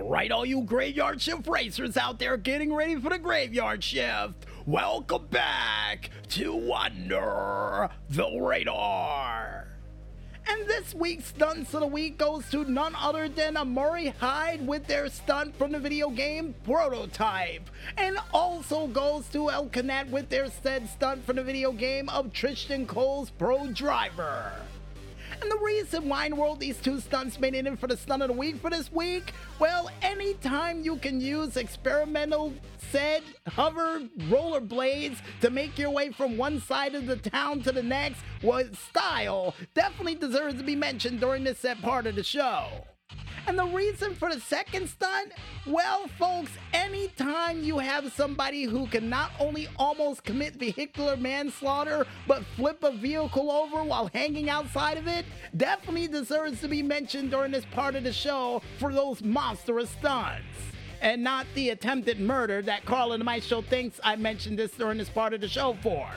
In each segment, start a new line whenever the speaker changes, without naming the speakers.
All right, all you graveyard shift racers out there getting ready for the graveyard shift, welcome back to Under the Radar. And this week's stunts of the week goes to none other than Amari Hyde with their stunt from the video game Prototype. And also goes to El with their said stunt from the video game of Tristan Cole's Pro Driver. And the reason why in the world these two stunts made it in for the stunt of the week for this week, well, anytime you can use experimental said hover rollerblades to make your way from one side of the town to the next with style, definitely deserves to be mentioned during this set part of the show. And the reason for the second stunt? Well, folks, anytime you have somebody who can not only almost commit vehicular manslaughter, but flip a vehicle over while hanging outside of it, definitely deserves to be mentioned during this part of the show for those monstrous stunts. And not the attempted murder that Carl and Maestro thinks I mentioned this during this part of the show for.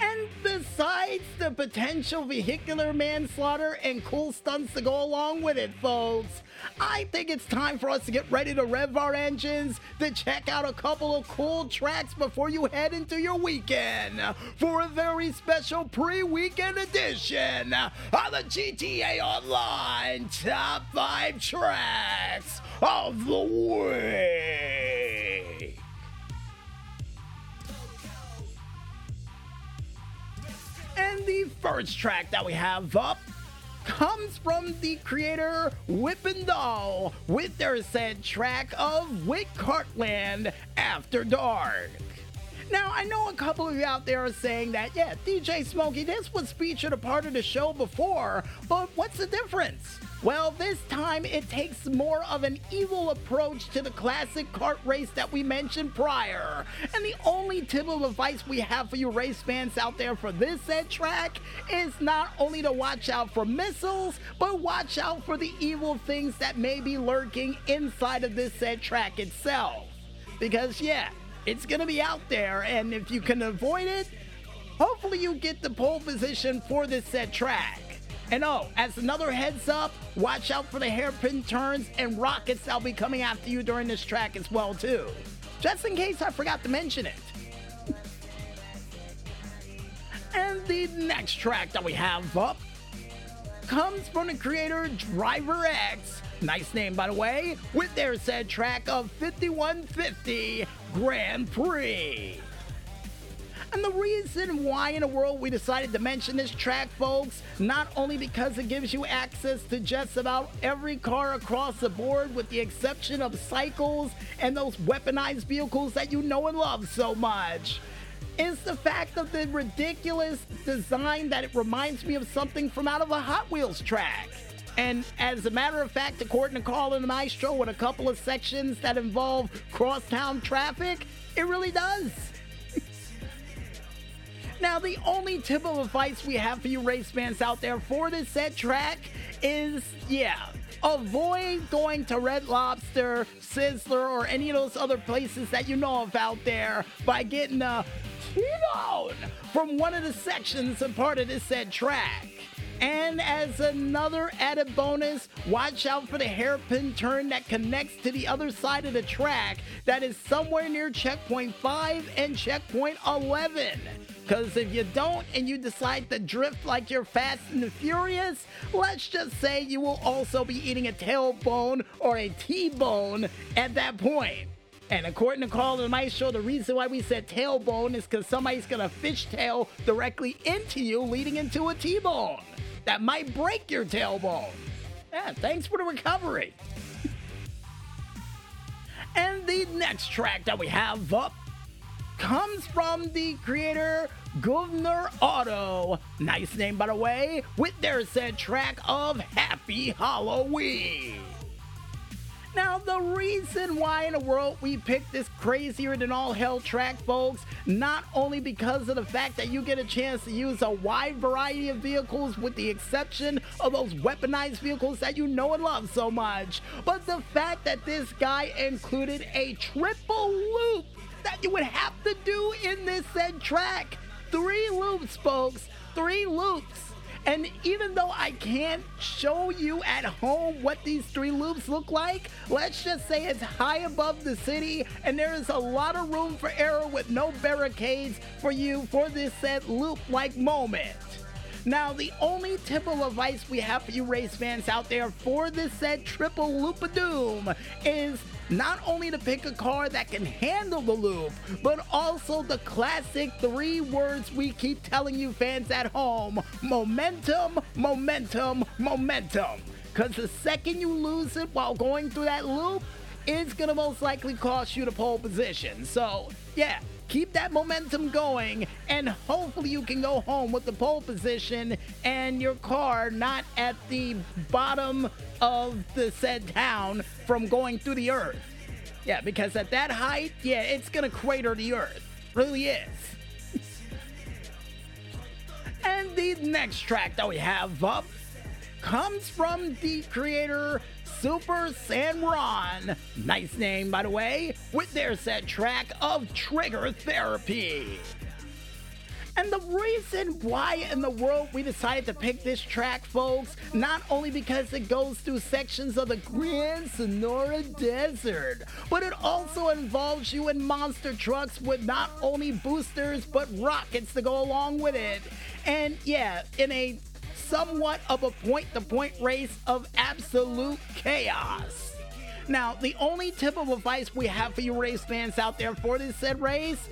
And besides the potential vehicular manslaughter and cool stunts to go along with it, folks, I think it's time for us to get ready to rev our engines to check out a couple of cool tracks before you head into your weekend for a very special pre weekend edition of the GTA Online Top 5 Tracks of the Week. First track that we have up comes from the creator Whippendall with their said track of Wick Cartland After Dark. Now, I know a couple of you out there are saying that, yeah, DJ Smokey, this was featured a part of the show before, but what's the difference? Well, this time it takes more of an evil approach to the classic kart race that we mentioned prior. And the only tip of advice we have for you race fans out there for this set track is not only to watch out for missiles, but watch out for the evil things that may be lurking inside of this set track itself. Because, yeah, it's gonna be out there, and if you can avoid it, hopefully you get the pole position for this set track. And oh, as another heads up, watch out for the hairpin turns and rockets that'll be coming after you during this track as well too. Just in case I forgot to mention it. and the next track that we have up comes from the creator Driver X, nice name by the way, with their said track of 5150 Grand Prix. And the reason why in the world we decided to mention this track, folks, not only because it gives you access to just about every car across the board, with the exception of cycles and those weaponized vehicles that you know and love so much, is the fact of the ridiculous design that it reminds me of something from out of a Hot Wheels track. And as a matter of fact, according to Carl and Maestro, with a couple of sections that involve crosstown traffic, it really does. Now, the only tip of advice we have for you race fans out there for this set track is, yeah, avoid going to Red Lobster, Sizzler, or any of those other places that you know of out there by getting a T-bone from one of the sections and part of this set track. And as another added bonus, watch out for the hairpin turn that connects to the other side of the track that is somewhere near checkpoint 5 and checkpoint 11. Because if you don't and you decide to drift like you're fast and furious, let's just say you will also be eating a tailbone or a T-bone at that point. And according to Carl and Maestro, the reason why we said tailbone is because somebody's gonna fishtail directly into you, leading into a T-bone. That might break your tailbone. Yeah, thanks for the recovery. and the next track that we have up comes from the creator Governor Auto. Nice name, by the way, with their said track of Happy Halloween. Now, the reason why in the world we picked this crazier than all hell track, folks, not only because of the fact that you get a chance to use a wide variety of vehicles with the exception of those weaponized vehicles that you know and love so much, but the fact that this guy included a triple loop that you would have to do in this said track. Three loops, folks. Three loops. And even though I can't show you at home what these three loops look like, let's just say it's high above the city and there is a lot of room for error with no barricades for you for this said loop like moment. Now, the only tip of advice we have for you race fans out there for this said triple loop of doom is not only to pick a car that can handle the loop, but also the classic three words we keep telling you fans at home momentum, momentum, momentum. Because the second you lose it while going through that loop, it's going to most likely cost you the pole position. So, yeah, keep that momentum going, and hopefully you can go home with the pole position and your car not at the bottom of the said town from going through the earth. Yeah, because at that height, yeah, it's gonna crater the earth. Really is. and the next track that we have up comes from the creator Super San Ron. Nice name, by the way, with their set track of Trigger Therapy. And the reason why in the world we decided to pick this track, folks, not only because it goes through sections of the Grand Senora Desert, but it also involves you in monster trucks with not only boosters but rockets to go along with it. And yeah, in a somewhat of a point to point race of absolute chaos. Now, the only tip of advice we have for you race fans out there for this said race,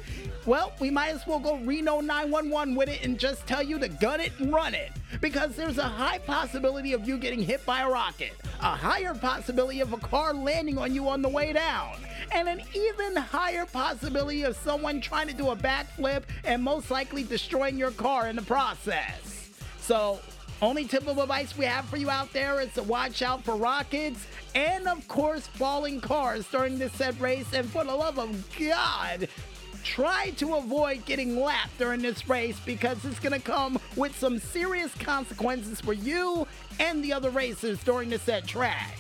well, we might as well go Reno 911 with it and just tell you to gun it and run it. Because there's a high possibility of you getting hit by a rocket, a higher possibility of a car landing on you on the way down, and an even higher possibility of someone trying to do a backflip and most likely destroying your car in the process. So, only tip of advice we have for you out there is to watch out for rockets and, of course, falling cars during this said race. And for the love of God, try to avoid getting lapped during this race because it's going to come with some serious consequences for you and the other racers during the set track.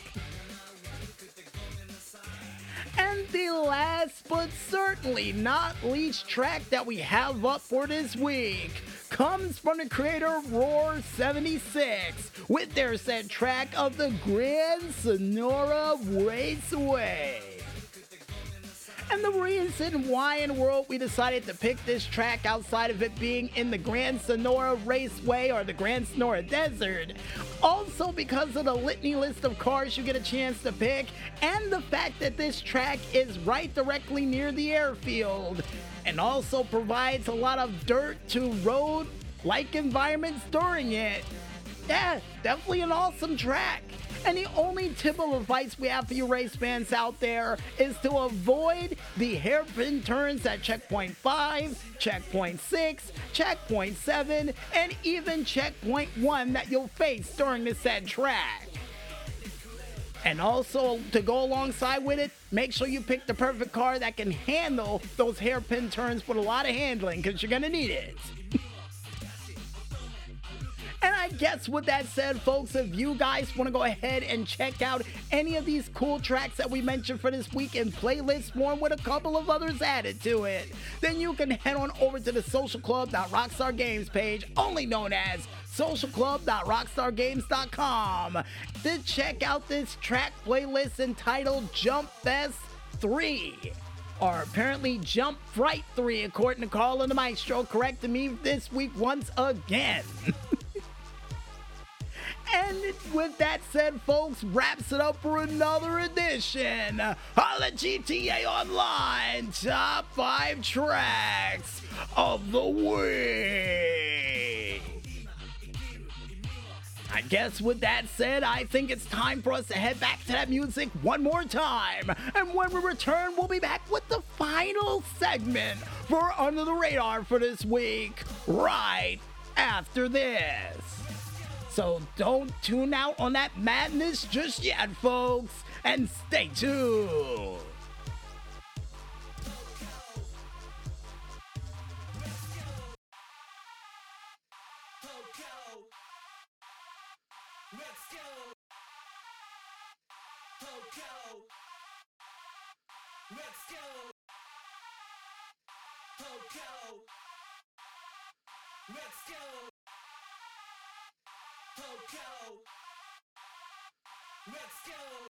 And the last but certainly not least track that we have up for this week comes from the creator Roar 76 with their set track of the Grand Sonora Raceway. And the reason why in world we decided to pick this track outside of it being in the Grand Sonora Raceway or the Grand Senora Desert, also because of the litany list of cars you get a chance to pick, and the fact that this track is right directly near the airfield, and also provides a lot of dirt to road like environments during it. Yeah, definitely an awesome track. And the only tip of advice we have for you race fans out there is to avoid the hairpin turns at checkpoint 5, checkpoint 6, checkpoint 7, and even checkpoint 1 that you'll face during the said track. And also, to go alongside with it, make sure you pick the perfect car that can handle those hairpin turns with a lot of handling because you're going to need it. And I guess with that said, folks, if you guys want to go ahead and check out any of these cool tracks that we mentioned for this week in playlist form with a couple of others added to it, then you can head on over to the socialclub.rockstar games page, only known as socialclub.rockstargames.com, to check out this track playlist entitled Jump Fest 3 or apparently Jump Fright 3, according to Carl and the Maestro, correcting me this week once again. And with that said, folks, wraps it up for another edition of the GTA Online Top 5 Tracks of the Week. I guess with that said, I think it's time for us to head back to that music one more time. And when we return, we'll be back with the final segment for Under the Radar for this week, right after this. So don't tune out on that madness just yet, folks, and stay tuned.
Let's go. Go. Let's go.